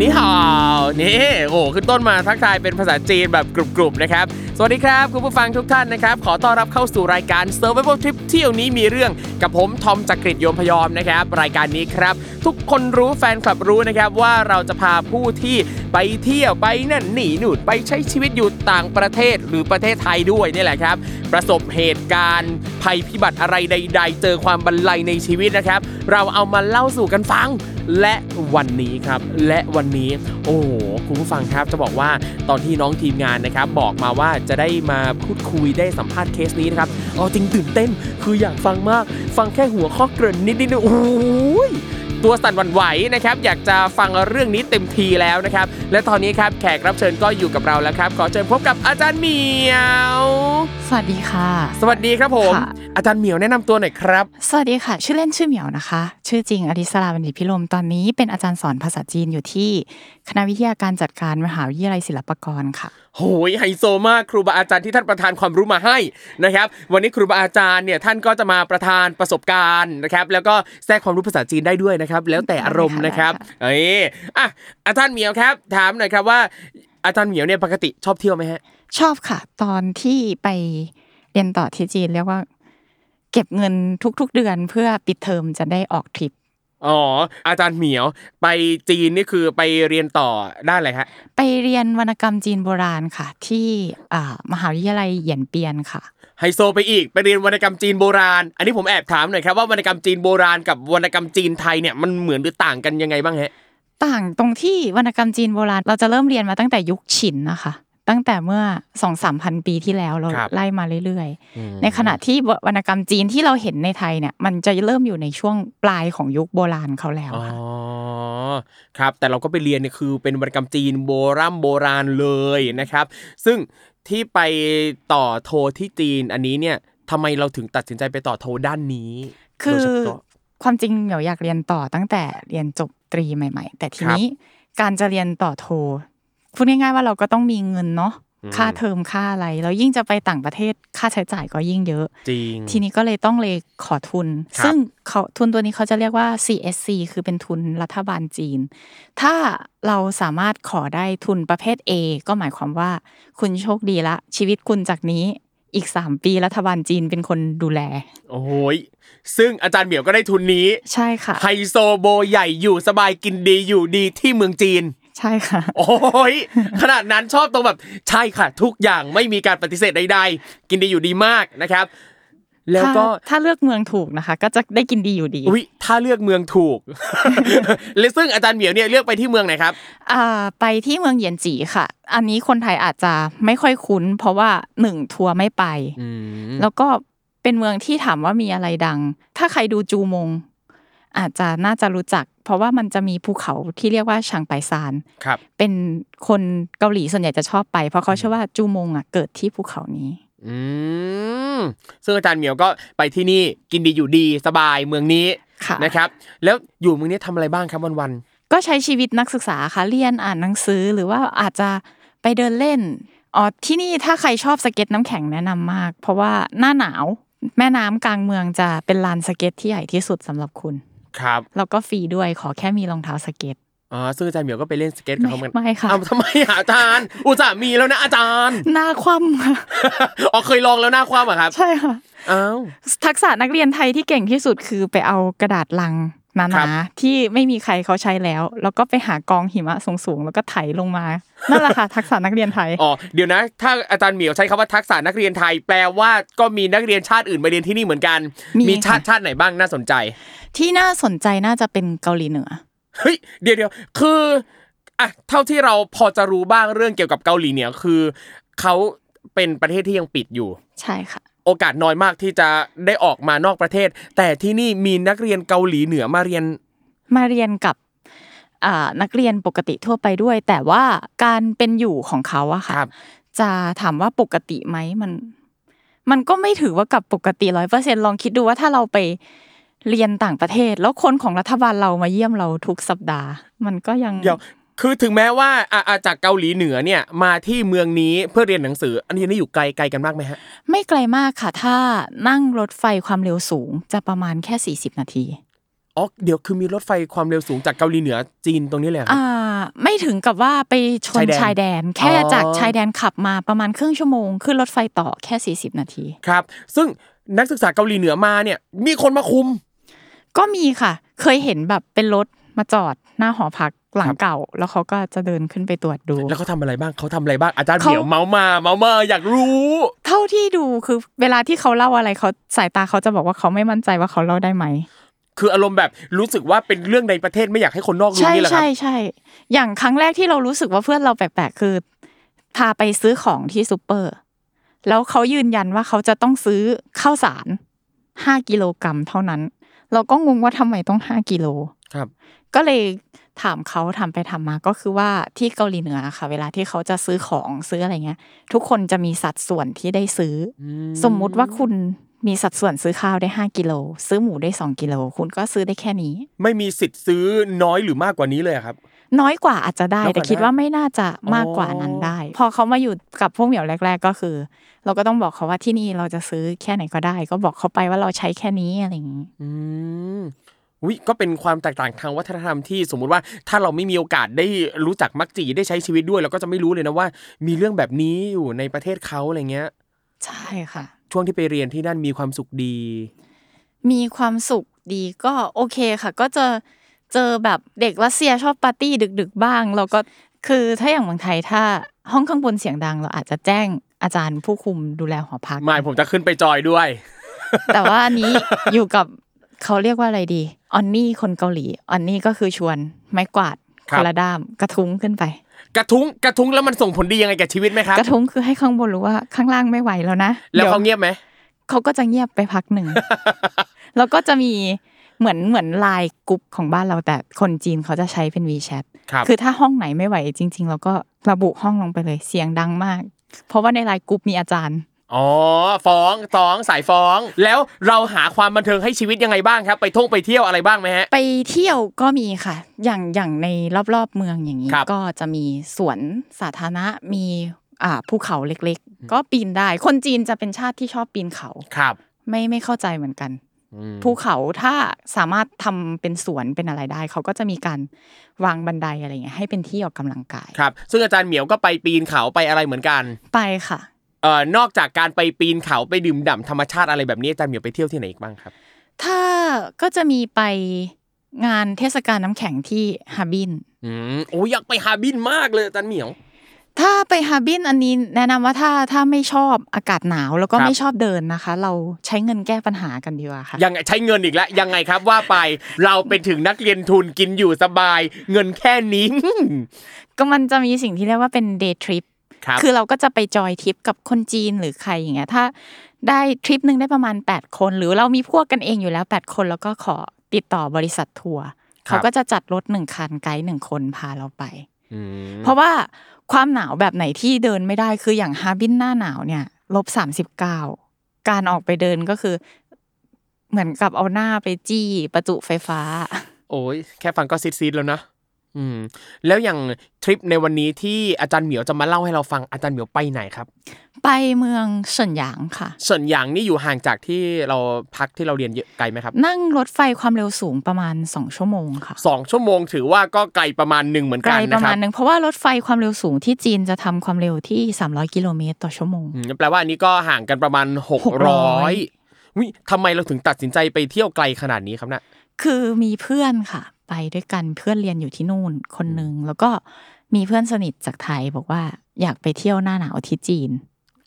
นี่ฮาวนี่โอ้ขึ้นต้นมาทักทายเป็นภาษาจีนแบบกรุบๆนะครับ สวัสดีครับคุณผู้ฟังทุกท่านนะครับ ขอต้อนรับเข้าสู่รายการ Survival Trip เที่ยวนี้มีเรื่องกับผมทอมจากกรีฑโยมพยอมนะครับ รายการนี้ครับ ทุกคนรู้แฟนคลับรู้นะครับว่าเราจะพาผู้ที่ไปเที่ยวไปนั่นหนีหนุดไปใช้ชีวิตอยู่ต่างประเทศหรือประเทศไทยด้วยนี่แหละครับประสบเหตุการณ์ ภัยพิบัติอะไรใด ๆ เจอความบันไลในชีวิตนะครับ เราเอามาเล่าสู่กันฟัง และวันนี้ครับ และวันนี้ โอ้โหคุณผู้ฟังครับจะบอกว่าตอนที่น้องทีมงานนะครับ บอกมาว่าจะได้มาพูดคุยได้สัมภาษณ์เคสนี้นะครับเอาจริงตื่นเต้นคืออยากฟังมาก ฟังแค่หัวข้อเกริ่นนิดๆโอ้ย ตัวสั่นหวั่นไหวนะครับอยากจะฟังเรื่องนี้เต็มทีแล้วนะครับ และตอนนี้ครับแขกรับเชิญก็อยู่กับเราแล้วครับ ขอเชิญพบกับอาจารย์เหมียว สวัสดีค่ะ สวัสดีครับผมค่ะอาจารย์เหมียวแนะนำตัวหน่อยครับ สวัสดีค่ะ ชื่อเล่นชื่อเหมียวนะคะ ชื่อจริงอดิสราบัณฑิตพิรมตอนนี้เป็นอาจารย์สอนภาษาจีนอยู่ที่ คณะวิทยาการจัดการมหาวิทยาลัยศิลปากรค่ะ โหยไฮโซมากครูบาอาจารย์ที่ท่านประทานความรู้มาให้นะครับ วันนี้ครูบาอาจารย์เนี่ยท่านก็จะมาประทานประสบการณ์นะครับ แล้วก็แทรกความรู้ภาษาจีนได้ด้วยนะครับ แล้วแต่อารมณ์นะครับได้ค่ะเอ้ยอะอาจารย์เหมียวครับ ถามหน่อยครับว่าอาจารย์เหมียวเนี่ยปกติชอบเที่ยวไหมฮะ ชอบค่ะ ตอนที่ไปเรียนต่อที่จีนเรียกว่า เก็บเงินทุกๆเดือนเพื่อปิดเทอมจะได้ออกทริป อ๋ออาจารย์เหมียว ไปจีนนี่คือไปเรียนต่อด้านอะไรฮะไปเรียนวรรณกรรมจีนโบราณค่ะ ที่อ่ามหาวิทยาลัยเหยียนเปียนค่ะไฮโซไปอีกไปเรียนวรรณกรรมจีนโบราณ อันนี้ผมแอบถามหน่อยครับว่าวรรณกรรมจีนโบราณกับวรรณกรรมจีนไทยเนี่ยมันเหมือนหรือต่างกันยังไงบ้างฮะต่างตรงที่วรรณกรรมจีนโบราณ เราจะเริ่มเรียนมาตั้งแต่ยุคฉินนะคะ ตั้งแต่เมื่อสองสามพันปีที่แล้วเราครับไล่มาเรื่อยๆ ในขณะที่วรรณกรรมจีนที่เราเห็นในไทยเนี่ยมันจะเริ่มอยู่ในช่วงปลายของยุคโบราณเขาแล้วอ๋อค่ะครับแต่เราก็ไปเรียนเนี่ยคือเป็นวรรณกรรมจีนโบราณโบราณเลยนะครับ ซึ่งที่ไปต่อโทที่จีนอันนี้เนี่ยทำไมเราถึงตัดสินใจไปต่อโทด้านนี้ คือโดยเฉพาะความจริงเหมียวอยากเรียนต่อตั้งแต่เรียนจบตรีใหม่ ๆ แต่ทีนี้การจะเรียนต่อโท พูดง่ายๆว่าเราก็ต้องมีเงินเนาะอืมค่าเทอมค่าอะไรแล้วยิ่งจะไปต่างประเทศค่าใช้จ่ายก็ยิ่งเยอะจริงทีนี้ก็เลยต้องเลยขอทุนครับซึ่งเขาทุนตัวนี้เขาจะเรียกว่า CSC คือเป็นทุนรัฐบาลจีน ถ้าเราสามารถขอได้ทุนประเภท A ก็หมายความว่าคุณโชคดีละ ชีวิตคุณจากนี้อีก 3 ปีรัฐบาลจีนเป็นคนดูแล โอ้โหยซึ่งอาจารย์เหมียวก็ได้ทุนนี้ ใช่ค่ะไฮโซโบใหญ่อยู่สบายกินดีอยู่ดีที่เมืองจีน ใช่ค่ะ โอ้ยขนาดนั้นชอบตรงแบบใช่ค่ะ ทุกอย่างไม่มีการปฏิเสธใด ๆ กินดีอยู่ดีมากนะครับ แล้วก็ถ้าถ้าเลือกเมืองถูกนะคะ ก็จะได้กินดีอยู่ดีอุ้ยถ้าเลือกเมืองถูกและซึ่งอาจารย์เหมียวเนี่ยเลือกไปที่เมืองไหนครับ อ่า ไปที่เมืองเหยียนจีค่ะ อันนี้คนไทยอาจจะไม่ค่อยคุ้น เพราะว่าหนึ่งทัวร์ไม่ไปแล้วก็เป็นเมืองที่ถามว่ามีอะไรดัง ถ้าใครดูจูมง อาจจะน่าจะรู้จัก เพราะว่ามันจะมีภูเขาที่เรียกว่าชางไปซานครับ เป็นคนเกาหลีส่วนใหญ่จะชอบไป เพราะเขาเชื่อว่าจูมงอะเกิดที่ภูเขานี้ อืมซึ่งอาจารย์เหมียวก็ไปที่นี่กินดีอยู่ดีสบายเมืองนี้ค่ะนะครับ แล้วอยู่เมืองนี้ทำอะไรบ้างครับวันก็ใช้ชีวิตนักศึกษาค่ะเรียนอ่านหนังสือหรือว่าอาจจะไปเดินเล่นอ๋อที่นี่ถ้าใครชอบสเก็ตน้ำแข็งแนะนำมาก เพราะว่าหน้าหนาวแม่น้ำกลางเมืองจะเป็นลานสเก็ตที่ใหญ่ที่สุดสำหรับคุณๆ ครับแล้วก็ฟรีด้วยขอแค่มีรองเท้าสเก็ตอ๋อซึ่งอาจารย์เหมียวก็ไปเล่นสเก็ตกับเขาเหมือนไม่ค่ะเอาทำไมอะอาจารย์ อุตส่าห์มีแล้วนะอาจารย์ หน้าคว่ำค่ะอ๋อเคยลองแล้วหน้าคว่ำอะครับ ใช่ค่ะอ้าวทักษะนักเรียนไทยที่เก่งที่สุดคือไปเอากระดาษลัง หครันาบๆที่ไม่มีใครเขาใช้แล้ว แล้วก็ไปหากองหิมะสูงๆแล้วก็ไถลงมานั่นแหละค่ะทักษะนักเรียนไทยอ๋อเดี๋ยวนะ ถ้าอาจารย์เหมียวใช้คำว่าทักษะนักเรียนไทย แปลว่าก็มีนักเรียนชาติอื่นมาเรียนที่นี่เหมือนกัน มีมีชาติค่ะชาติไหนบ้างน่าสนใจ ที่น่าสนใจน่าจะเป็นเกาหลีเหนือเฮ้ยเดี๋ยวเดี๋ยวคืออะเท่าที่เราพอจะรู้บ้างเรื่องเกี่ยวกับเกาหลีเนี่ยคือเขาเป็นประเทศที่ยังปิดอยู่ ใช่ค่ะ โอกาสน้อยมากที่จะได้ออกมานอกประเทศ แต่ที่นี่มีนักเรียนเกาหลีเหนือมาเรียน มาเรียนกับอ่านักเรียนปกติทั่วไปด้วย แต่ว่าการเป็นอยู่ของเขาอะค่ะครับจะถามว่าปกติไหมมัน มันก็ไม่ถือว่ากับปกติร้อยเปอร์เซ็นลองคิดดูว่าถ้าเราไปเรียนต่างประเทศ แล้วคนของรัฐบาลเรามาเยี่ยมเราทุกสัปดาห์ มันก็ยังเดี๋ยว คือถึงแม้ว่าอะอะจากเกาหลีเหนือเนี่ยมาที่เมืองนี้เพื่อเรียนหนังสือ อันนี้นี่อยู่ไกลไกลกันมากไหมฮะ ไม่ไกลมากค่ะ ถ้านั่งรถไฟความเร็วสูงจะประมาณแค่ 40 นาทีอ๋อเดี๋ยวคือมีรถไฟความเร็วสูงจากเกาหลีเหนือจีนตรงนี้เลยเหรอครับอ่าไม่ถึงกับว่าไปชนชายแดนชายแดนแค่อ๋อจากชายแดนขับมาประมาณครึ่งชั่วโมงขึ้นรถไฟต่อแค่ 40 นาทีครับ ซึ่งนักศึกษาเกาหลีเหนือมาเนี่ย มีคนมาคุม ก็มีค่ะ เคยเห็นแบบเป็นรถมาจอดหน้าหอพัก หลังเก่า แล้วเขาก็จะเดินขึ้นไปตรวจดู แล้วเขาทำอะไรบ้างเขาทำอะไรบ้างอาจารย์เขาเหมียวเมามาเมามาอยากรู้ เท่าที่ดูคือเวลาที่เขาเล่าอะไรเขาสายตาเขาจะบอกว่าเขาไม่มั่นใจว่าเขาเล่าได้ไหมคืออารมณ์แบบรู้สึกว่าเป็นเรื่องในประเทศไม่อยากให้คนนอกรู้ใช่นี่แหละครัใช่บใช่อย่างครั้งแรกที่เรารู้สึกว่าเพื่อนเราแปลกๆคือพาไปซื้อของที่ซูเปอร์ แล้วเขายืนยันว่าเขาจะต้องซื้อข้าวสารห้ากิโลกรัมเท่านั้น เราก็งงว่าทำไมต้องห้ากิโลครับ ก็เลย ถามเขาทำไปทำมาก็คือว่าที่เกาหลีเหนือค่ะ เวลาที่เขาจะซื้อของซื้ออะไรเงี้ย ทุกคนจะมีสัดส่วนที่ได้ซื้ออสมมุติว่าคุณมีสัดส่วนซื้อข้าวได้ 5กิโลซื้อหมูได้ 2กิโลคุณก็ซื้อได้แค่นี้ ไม่มีสิทธิ์ซื้อน้อยหรือมากกว่านี้เลยอะครับ น้อยกว่าอาจจะได้น้อยกว่าแต่คิดว่าไม่น่าจะมากกว่านั้นได้ พอเขามาอยู่กับพวกเหมียวแรก ๆ ก็คือ เราก็ต้องบอกเขาว่าที่นี่เราจะซื้อแค่ไหนก็ได้ ก็บอกเขาไปว่าเราใช้แค่นี้อะไรอย่างนี้อืม วิก็เป็นความแตกต่างทางวัฒนธรรมที่สมมุติว่าถ้าเราไม่มีโอกาสได้รู้จักมักจีได้ใช้ชีวิตด้วย เราก็จะไม่รู้เลยนะว่า มีเรื่องแบบนี้อยู่ในประเทศเขาอะไรเงี้ย ใช่ค่ะ ช่วงที่ไปเรียนที่นั่นมีความสุขดี มีความสุขดีก็โอเคค่ะ ก็จะเจอแบบเด็กรัสเซียชอบปาร์ตี้ดึก ๆ บ้างเราก็คือถ้าอย่างเมืองไทยถ้าห้องข้างบนเสียงดัง เราอาจจะแจ้งอาจารย์ผู้คุมดูแลหอพักไม่ผมจะขึ้นไปจอยด้วย แต่ว่าอันนี้อยู่กับ เขาเรียกว่าอะไรดีออนนี่คนเกาหลีออนนี่ก็คือชวนไม้กวาดคครับนละด้ามกระทุ้งขึ้นไป กระทุ้งกระทุ้งแล้วมันส่งผลดียังไงกับชีวิตไหมครับกระทุ้งคือให้ข้างบนรู้ว่าข้างล่างไม่ไหวแล้วนะแล้วดี๋เขาเงียบไหมเขาก็จะเงียบไปพักหนึ่งแล้วก็จะมีเหมือนเหมือนไลน์กรุ๊ปของบ้านเราแต่คนจีนเขาจะใช้เป็น WeChat ครับคือถ้าห้องไหนไม่ไหวจริง ๆ เราก็ระบุห้องลงไปเลยเสียงดังมาก เพราะว่าในไลน์กรุ๊ปมีอาจารย์ อ๋อฟ้องฟ้องสายฟ้อง แล้วเราหาความบันเทิงให้ชีวิตยังไงบ้างครับ ไปท่องไปเที่ยวอะไรบ้างไหมฮะ ไปเที่ยวก็มีค่ะ อย่างอย่างในรอบๆเมืองอย่างนี้ครับก็จะมีสวนสาธารณะมีอ่าภูเขาเล็กๆ ก็ปีนได้ คนจีนจะเป็นชาติที่ชอบปีนเขาครับ ไม่ไม่เข้าใจเหมือนกันอืมภูเขาถ้าสามารถทำเป็นสวนเป็นอะไรได้ เขาก็จะมีการวางบันไดอะไรเงี้ยให้เป็นที่ออกกำลังกายครับ ซึ่งอาจารย์เหมียวก็ไปปีนเขาไปอะไรเหมือนกัน ไปค่ะ เอ่อนอกจากการไปปีนเขาไปดื่มด่ำธรรมชาติอะไรแบบนี้อาจารย์เหมียวไปเที่ยวที่ไหนอีกบ้างครับ ถ้าก็จะมีไปงานเทศกาลน้ำแข็งที่ฮาร์บิน อืมโอ้ยอยากไปฮาร์บินมากเลยอาจารย์เหมียว ถ้าไปฮาร์บินอันนี้แนะนำว่าถ้าถ้าไม่ชอบอากาศหนาวแล้วก็ครับ ไม่ชอบเดินนะคะ เราใช้เงินแก้ปัญหากันดีกว่าค่ะ ยังไงใช้เงินอีกแล้วยังไงครับว่าไปเราเป็นถึงนักเรียนทุนกินอยู่สบาย เงินแค่นี้ ก็มันจะมีสิ่งที่เรียกว่าเป็น day trip ครับคือเราก็จะไปจอยทริปกับคนจีนหรือใครอย่างเงี้ยถ้าได้ทริปหนึ่งได้ประมาณ 8 คน หรือเรามีพวกกันเองอยู่แล้ว 8 คนแล้วก็ขอติดต่อบริษัททัวร์เขาก็จะจัดรถหนึ่งคันไกด์หนึ่งคนพาเราไปอืมเพราะว่าความหนาวแบบไหนที่เดินไม่ได้คืออย่างฮาร์บินหน้าหนาวเนี่ยลบสามสิบเก้าการออกไปเดินก็คือ เหมือนกับเอาหน้าไปจี้ประจุไฟฟ้า โอ้ยแค่ฟังก็ซีดๆแล้วนะ อืมแล้วอย่างทริปในวันนี้ที่อาจารย์เหมียวจะมาเล่าให้เราฟังอาจารย์เหมียวไปไหนครับ ไปเมืองเฉินหยางค่ะส่วนอย่างนี่อยู่ห่างจากที่เราพักที่เราเรียนเยอะไกลไหมครับ นั่งรถไฟความเร็วสูงประมาณสองชั่วโมงค่ะสองชั่วโมงถือว่าก็ไกลประมาณหนึ่งเหมือนไกกัลนปนะระคมารัณบหนึ่งเพราะว่ารถไฟความเร็วสูงที่จีนจะทำความเร็วที่ 300 กิโลเมตรต่อชั่วโมงอืมแปลว่าอันนี้ก็ห่างกันประมาณหกร้อยวิทำไมเราถึงตัดสินใจไปเที่ยวไกลขนาดนี้ครับเนะ คือมีเพื่อนค่ะ ไปด้วยกันเพื่อนเรียนอยู่ที่นู่นคนหนึ่งแล้วก็มีเพื่อนสนิทจากไทยบอกว่าอยากไปเที่ยวหน้าหนาวที่จีน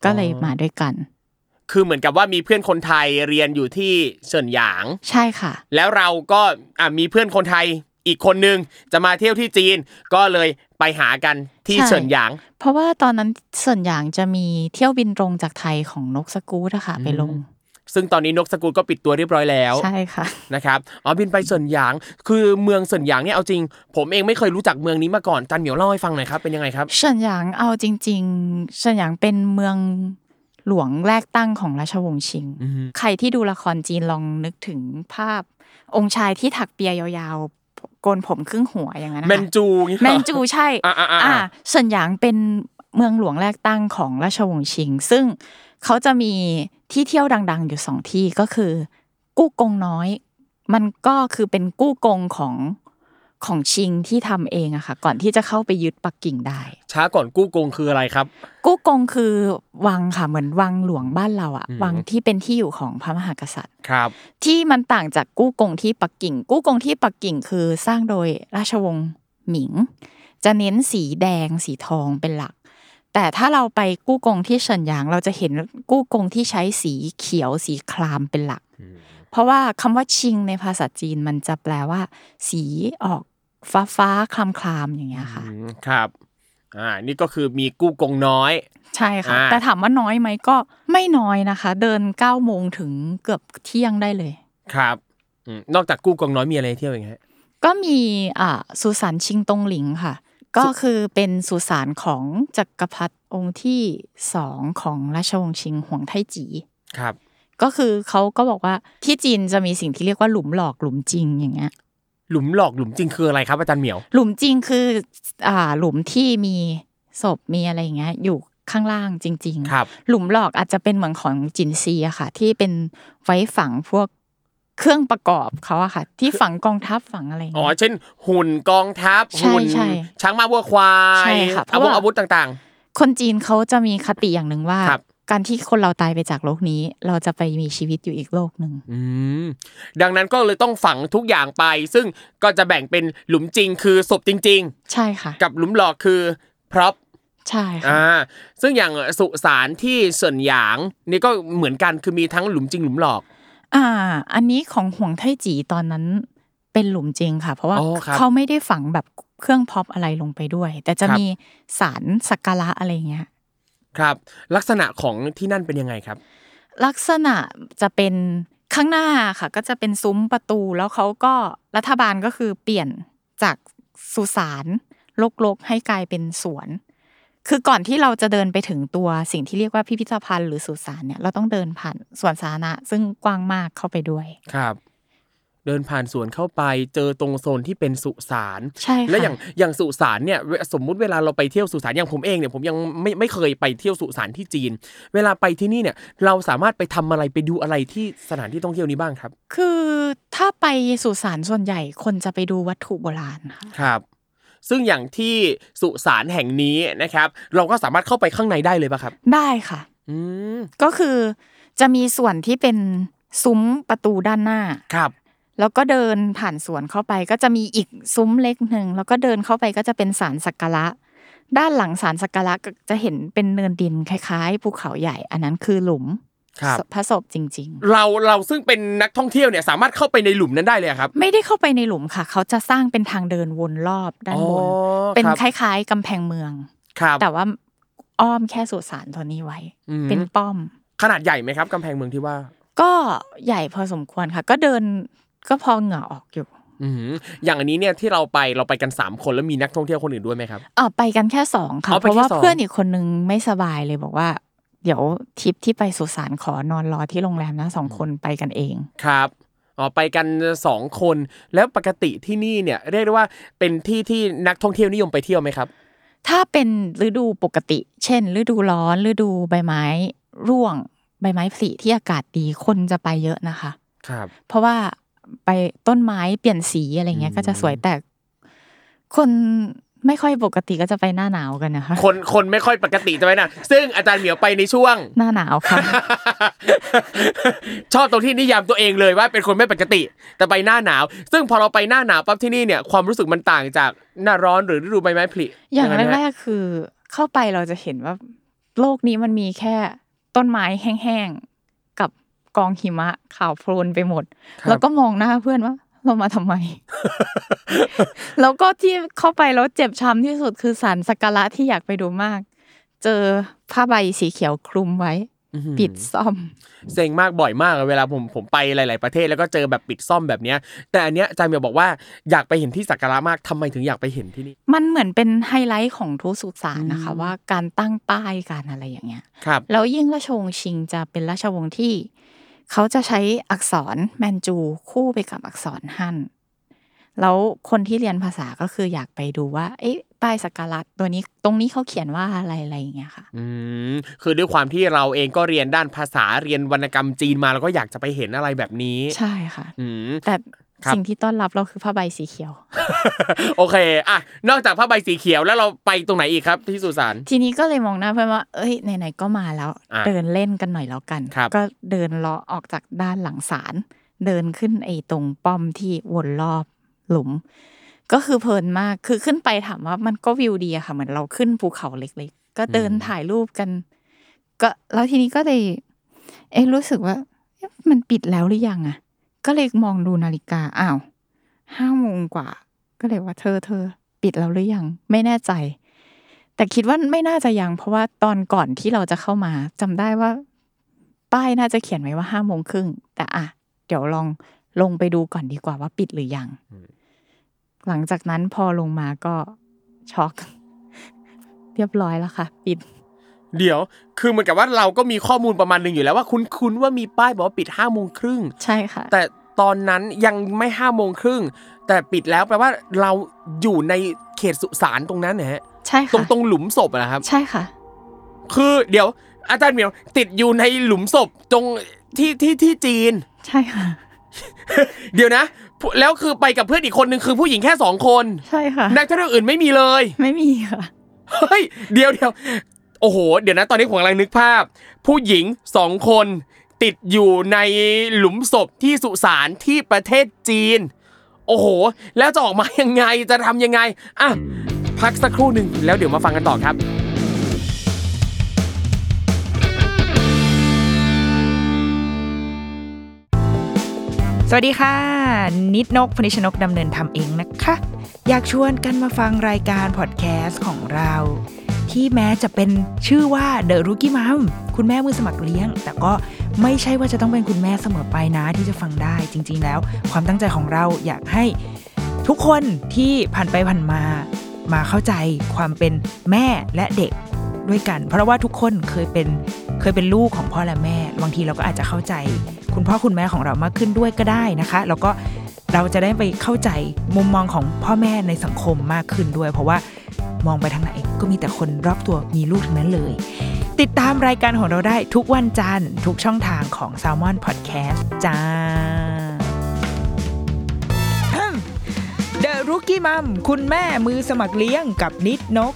ก็เลยมาด้วยกัน คือเหมือนกับว่ามีเพื่อนคนไทยเรียนอยู่ที่เฉินหยาง ใช่ค่ะ แล้วเราก็อะมีเพื่อนคนไทยอีกคนนึงจะมาเที่ยวที่จีนก็เลยไปหากันที่ใช่เฉินหยาง เพราะว่าตอนนั้นส่วนอย่างจะมีเที่ยวบินตรงจากไทยของนกสกูตอะค่ะไปลง ซึ่งตอนนี้นกสกุลก็ปิดตัวเรียบร้อยแล้วใช่ค่ะนะครับอ๋อบินไปเฉินหยางคือเมืองเฉินหยางเนี่ยเอาจริง ผมเองไม่เคยรู้จักเมืองนี้มาก่อนจันเหมียวเล่าให้ฟังหน่อยครับเป็นยังไงครับเฉินหยางเอาจริงๆเฉินหยางเป็นเมืองหลวงแรกตั้งของราชวงศ์ชิง ใครที่ดูละครจีนลองนึกถึงภาพ องค์ชายที่ถักเปียยาวๆโกนผมครึ่งหัวอย่างนั้นนะคะแมนจูงี้เหรอแมนจูใช่อ่าอ่าอ่าอ่าเซินหยางเป็นเมืองหลวงแรกตั้งของราชวงศ์ชิง ซึ่ง เขาจะมีที่เที่ยวดัง ๆ อยู่สองที่ก็คือ กู้กงน้อย มันก็คือเป็นกู้กงของของชิงที่ทำเองอะค่ะ ก่อนที่จะเข้าไปยึดปักกิ่งได้ ช้าก่อนกู้กงคืออะไรครับ กู้กงคือวังค่ะเหมือนวังหลวงบ้านเราอะอืมวังที่เป็นที่อยู่ของพระมหากษัตริย์ครับ ที่มันต่างจากกู้กงที่ปักกิ่ง กู้กงที่ปักกิ่งคือสร้างโดยราชวงศ์หมิง จะเน้นสีแดงสีทองเป็นหลัก แต่ถ้าเราไปกู้กงที่เฉินหยาง เราจะเห็นกู้กงที่ใช้สีเขียวสีครามเป็นหลัก เพราะว่าคำว่าชิงในภาษาจีนมันจะแปลว่า สีออกฟ้าฟ้าๆคลามคลามๆอย่างเงี้ยค่ะอืมครับอ่านี่ก็คือมีกู้กงน้อย ใช่ค่ะอ่าแต่ถามว่าน้อยไหมก็ไม่น้อยนะคะ เดิน9ก้าโมงถึงเกือบเที่ยงได้เลย ครับอืมนอกจากกู้กงน้อยมีอะไรให้เที่ยวอีกฮะก็มีอ่าสุสานชิงตงหลิงค่ะ ก็คือเป็นสุสานของจักรพรรดิองค์ที่สองของราชวงศ์ชิงหวงไทจีครับ ก็คือเขาก็บอกว่าที่จีนจะมีสิ่งที่เรียกว่าหลุมหลอกหลุมจริงอย่างเงี้ยหลุมหลอกหลุมจริงคืออะไรครับอาจารย์เหมียว หลุมจริงคือ อ่า หลุมที่มีศพมีอะไรอย่างเงี้ย อยู่ข้างล่างจริง ๆ ครับ หลุมหลอกอาจจะเป็นเหมือนของจินซีอะค่ะ ที่เป็นไว้ฝังพวก เครื่องประกอบเขาอะค่ะ ที่ฝังกองทัพฝังอะไรอย่างอ๋อเงี้ยเช่น หุ่นกองทัพใช่หุ่นใช่ช้างม้าวัวควายใช่ค่ะเพอาราะวุธว่าอาวุธต่างคนจีนเขาจะมีคติอย่างหนึ่งว่าครับการที่คนเราตายไปจากโลกนี้ เราจะไปมีชีวิตอยู่อีกโลกหนึ่งๆอืมดังนั้นก็เลยต้องฝังทุกอย่างไป ซึ่งก็จะแบ่งเป็นหลุมจริงคือศพจริงใช่ค่ะๆกับหลุมหลอกคือพร็อพใช่ค่ะอ่าซึ่งอย่างสุสานที่เสินหยางนี่ก็เหมือนกันคือมีทั้งหลุมจริงหลุมหลอก อ่า อันนี้ของห่วงไทจีตอนนั้นเป็นหลุมจริงค่ะ เพราะว่าอ๋อครับเขาไม่ได้ฝังแบบเครื่องพ็อปอะไรลงไปด้วย แต่จะครับมีสารสักการะอะไรเงี้ย ครับ ลักษณะของที่นั่นเป็นยังไงครับ ลักษณะจะเป็นข้างหน้าค่ะ ก็จะเป็นซุ้มประตูแล้วเขาก็รัฐบาลก็คือเปลี่ยนจากสุสานลกๆให้กลายเป็นสวน คือก่อนที่เราจะเดินไปถึงตัวสิ่งที่เรียกว่าพิพิธภัณฑ์หรือสุสานเนี่ยเราต้องเดินผ่านสวนสาธารณะซึ่งกว้างมากเข้าไปด้วย ครับ เดินผ่านสวนเข้าไปเจอตรงโซนที่เป็นสุสานใช่ค่ะแล้วอย่างอย่างสุสานเนี่ยเวสมมุติเวลาเราไปเที่ยวสุสานอย่างผมเองเนี่ยผมยังไม่ไม่เคยไปเที่ยวสุสานที่จีน เวลาไปที่นี่เนี่ย เราสามารถไปทำอะไรไปดูอะไรที่สถานที่ท่องเที่ยวนี้บ้างครับ คือถ้าไปสุสานส่วนใหญ่คนจะไปดูวัตถุโบราณค่ะครับ ซึ่งอย่างที่สุสานแห่งนี้นะครับ เราก็สามารถเข้าไปข้างในได้เลยป่ะครับ ได้ค่ะอืมก็คือจะมีส่วนที่เป็นซุ้มประตูด้านหน้าครับ แล้วก็เดินผ่านสวนเข้าไปก็จะมีอีกซุ้มเล็กหนึ่งแล้วก็เดินเข้าไปก็จะเป็นศาลสักการะด้านหลังศาลสักการะก็จะเห็นเป็นเนินดินคล้ายๆภูเขาใหญ่ อันนั้นคือหลุมครับ พระศพจริงเราเราซึ่งเป็นนักท่องเที่ยวเนี่ยสามารถเข้าไปในหลุมนั้นได้เลยอะครับๆไม่ได้เข้าไปในหลุมค่ะ เขาจะสร้างเป็นทางเดินวนรอบด้านบนอ๋อเป็นครับคล้ายๆกำแพงเมืองครับแต่ว่าอ้อมแค่สุสานตัวนี้ไว้อืมเป็นป้อม ขนาดใหญ่ไหมครับกำแพงเมืองที่ว่า ก็ใหญ่พอสมควรค่ะ ก็เดินก็พอเหงื่อออกอยู่อืมอย่างอันนี้เนี่ยที่เราไปเราไปกัน 3 คนแล้วมีนักท่องเที่ยวคนอื่นด้วยไหมครับเออไปกันแค่สองค่ะอ๋อไปเพราะว่าแค่สองเพื่อนอีกคนนึงไม่สบายเลยบอกว่า เดี๋ยวทริปที่ไปสุสานขอนอนรอที่โรงแรมนะสองคนไปกันเองครับอ๋อไปกันสองคนแล้วปกติที่นี่เนี่ยเรียกได้ว่าเป็นที่ที่นักท่องเที่ยวนิยมไปเที่ยวไหมครับ ถ้าเป็นฤดูปกติ เช่น ฤดูร้อนฤดูใบไม้ร่วงใบไม้ผลิที่อากาศดีคนจะไปเยอะนะคะ ครับ เพราะว่าไปต้นไม้เปลี่ยนสีอะไรเงี้ยอืมก็จะสวยแต่คน ไม่ค่อยปกติก็จะไปหน้าหนาวกันนะคะคนคนไม่ค่อยปกติจะไปนะซึ่งอาจารย์เหมียวไปในช่วง หน้าหนาวค่ะ ชอบตรงที่นิยามตัวเองเลยว่าเป็นคนไม่ปกติ แต่ไปหน้าหนาว ซึ่งพอเราไปหน้าหนาวปั๊บที่นี่เนี่ยความรู้สึกมันต่างจากหน้าร้อนหรือฤดูใบไม้ผลิอย่างนั้นแรฮะกๆคือ เข้าไปเราจะเห็นว่า โลกนี้มันมีแค่ต้นไม้แห้งๆกับกองหิมะขาวโพลนไปหมดครับแล้วก็มองหน้าเพื่อนว่า เรามาทำไม แล้วก็ที่เข้าไปแล้วเจ็บช้ำที่สุดคือสารสักการะที่อยากไปดูมาก เจอผ้าใบสีเขียวคลุมไว้อื้อหือปิดซ่อม เซ็งมากบ่อยมากอะเวลาผมผมไปหลาย ๆประเทศแล้วก็เจอแบบปิดซ่อมแบบเนี้ย แต่อันเนี้ยอาจารย์เหมียวบอกว่าอยากไปเห็นที่สักการะมากทำไมถึงอยากไปเห็นที่นี่ มันเหมือนเป็นไฮไลท์ของทุกสุสานนะคะอืมว่าการตั้งป้ายการอะไรอย่างเงี้ย ครับ แล้วยิ่งราชวงศ์ชิงจะเป็นราชวงศ์ที่ เขาจะใช้อักษรแมนจูคู่ไปกับอักษรฮั่น แล้วคนที่เรียนภาษาก็คืออยากไปดูว่า เอ๊ะป้ายสักการะตัวนี้ตรงนี้เขาเขียนว่าอะไรอะไรอย่างเงี้ยค่ะ อืมคือด้วยความที่เราเองก็เรียนด้านภาษาเรียนวรรณกรรมจีนมาเราก็อยากจะไปเห็นอะไรแบบนี้ ใช่ค่ะ อืมแต่ครับ สิ่งที่ต้อนรับเราคือผ้าใบสีเขียว โอเคอะนอกจากผ้าใบสีเขียวแล้วเราไปตรงไหนอีกครับที่สุสานทีนี้ก็เลยมองหน้าเพื่อนว่า เอ้ยไหนๆก็มาแล้วอะเดินเล่นกันหน่อยแล้วกันครับก็เดินเลาะออกจากด้านหลังศาลเดินขึ้นไอ้ตรงป้อมที่วนรอบหลุม ก็คือเพลินมากคือขึ้นไปถามว่ามันก็วิวดีอะค่ะเหมือนเราขึ้นภูเขาเล็ก ๆ ก็เดินถ่ายรูปกัน ก็แล้วทีนี้ก็เลยเอ๊ะรู้สึกว่าเอ๊ะมันปิดแล้วหรือยังอะ ก็เลยมองดูนาฬิกาอ้าวห้าโมงกว่า ก็เลยว่าเธอเธอปิดแล้วหรือยัง ไม่แน่ใจ แต่คิดว่าไม่น่าจะยัง เพราะว่าตอนก่อนที่เราจะเข้ามาจำได้ว่า ป้ายน่าจะเขียนไว้ว่าห้าโมงครึ่งแต่อะเดี๋ยวลองลงไปดูก่อนดีกว่าว่าปิดหรือยัง หลังจากนั้นพอลงมาก็ช็อก เรียบร้อยแล้วค่ะ ปิด เดี๋ยว คือเหมือนกับว่าเราก็มีข้อมูลประมาณหนึ่งอยู่แล้วว่าคุ้นคุ้นๆว่ามีป้ายบอกว่าปิดห้าโมงครึ่งใช่ค่ะ แต่ตอนนั้นยังไม่ห้าโมงครึ่งแต่ปิดแล้วแปลว่าเราอยู่ในเขตสุสานตรงนั้นนะฮะใช่ตรงค่ะตรงหลุมศพอะนะครับ ใช่ค่ะ คือเดี๋ยว อาจารย์เหมียวติดอยู่ในหลุมศพตรงที่ที่ที่จีน ใช่ค่ะ เดี๋ยวนะ แล้วคือไปกับเพื่อนอีกคนนึงคือผู้หญิงแค่สองคน ใช่ค่ะนักท่องเที่ยวอื่นไม่มีเลย ไม่มีค่ะเฮ้ยเดี๋ยวเดี๋ยว โอ้โห เดี๋ยวนะตอนนี้ผมกำลังนึกภาพ ผู้หญิงสองคนติดอยู่ในหลุมศพที่สุสานที่ประเทศจีน โอ้โห แล้วจะออกมายังไงจะทำยังไงอะพักสักครู่หนึ่งแล้วเดี๋ยวมาฟังกันต่อครับสวัสดีค่ะ นิดนกพนิชนกดำเนินทำเองนะคะ อยากชวนกันมาฟังรายการพอดแคสต์ของเรา ที่แม้จะเป็นชื่อว่า The Rookie Mom คุณแม่มือสมัครเลี้ยง แต่ก็ไม่ใช่ว่าจะต้องเป็นคุณแม่เสมอไปนะที่จะฟังได้จริง ๆ แล้ว ความตั้งใจของเราอยากให้ทุกคนที่ผ่านไปผ่านมามาเข้าใจความเป็นแม่และเด็กด้วยกัน เพราะว่าทุกคนเคยเป็นเคยเป็นลูกของพ่อและแม่ บางทีเราก็อาจจะเข้าใจ คุณพ่อคุณแม่ของเรามากขึ้นด้วยก็ได้นะคะ แล้วก็เราจะได้ไปเข้าใจมุมมองของพ่อแม่ในสังคมมากขึ้นด้วย เพราะว่า มองไปทางไหนก็มีแต่คนรอบตัวมีลูกทั้งนั้นเลย ติดตามรายการของเราได้ทุกวันจันทร์ทุกช่องทางของ s ซ l m o n Podcast จ้า The Rookie Mom คุณแม่มือสมัครเลี้ยงกับนิดนก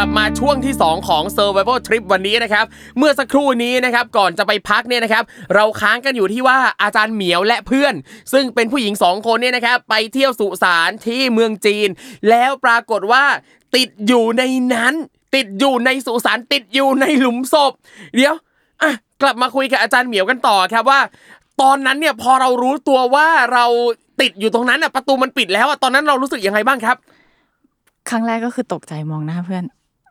กลับมาช่วงที่ 2 ของ Survival Trip วันนี้นะครับ เมื่อสักครู่นี้นะครับก่อนจะไปพักเนี่ยนะครับ เราค้างกันอยู่ที่ว่าอาจารย์เหมียวและเพื่อน ซึ่งเป็นผู้หญิง 2 คนเนี่ยนะครับ ไปเที่ยวสุสานที่เมืองจีน แล้วปรากฏว่าติดอยู่ในนั้น ติดอยู่ในสุสานติดอยู่ในหลุมศพ เดี๋ยวอะกลับมาคุยกับอาจารย์เหมียวกันต่อครับว่า ตอนนั้นเนี่ยพอเรารู้ตัวว่าเราติดอยู่ตรงนั้นอะประตูมันปิดแล้วอะตอนนั้นเรารู้สึกยังไงบ้างครับ ครั้งแรกก็คือตกใจมองหน้าเพื่อน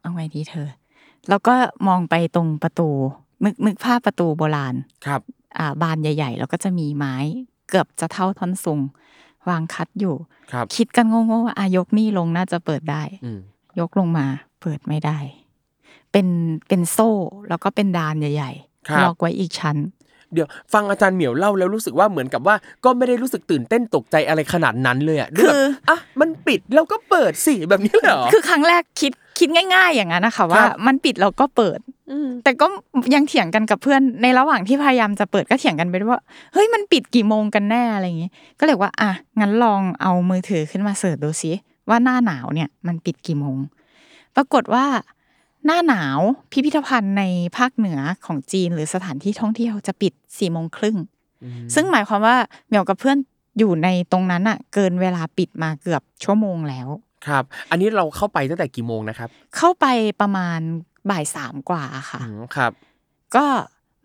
เอาไงดีเธอ แล้วก็มองไปตรงประตู นึกนึกภาพประตูโบราณครับ อ่าบานใหญ่ ๆ แล้วก็จะมีไม้เกือบจะเท่าท่อนสูงวางคัดอยู่ครับคิดกันโง่ๆว่าอายกนี่ลงน่าจะเปิดได้อืมยกลงมาเปิดไม่ได้ เป็นเป็นโซ่แล้วก็เป็นดานใหญ่ครับๆล็อกไว้อีกชั้น เดี๋ยวฟังอาจารย์เหมียวเล่าแล้วรู้สึกว่าเหมือนกับว่าก็ไม่ได้รู้สึกตื่นเต้นตกใจอะไรขนาดนั้นเลยอะคือแบบอะมันปิดแล้วก็เปิดสิแบบนี้เลยเหรอคือครั้งแรกคิดคิดง่าย ๆ อย่างนั้นนะคะว่าครับมันปิดเราก็เปิดแต่ก็ยังเถียงกันกับเพื่อนในระหว่างที่พยายามจะเปิดก็เถียงกันไปด้วยว่าเฮ้ยมันปิดกี่โมงกันแน่อะไรอย่างงี้ ก็เลยว่าอะงั้นลองเอามือถือขึ้นมาเสิร์ชดูซิว่าหน้าหนาวเนี่ยมันปิดกี่โมง ปรากฏว่า หน้าหนาวพิพิธภัณฑ์ในภาคเหนือของจีน หรือสถานที่ท่องเที่ยวจะปิดสี่โมงครึ่งซึ่งหมายความว่าเหมียวกับเพื่อนอยู่ในตรงนั้นอะเกินเวลาปิดมาเกือบชั่วโมงแล้ว ครับ อันนี้เราเข้าไปตั้งแต่กี่โมงนะครับ เข้าไปประมาณบ่ายสามกว่าค่ะอืมครับ ก็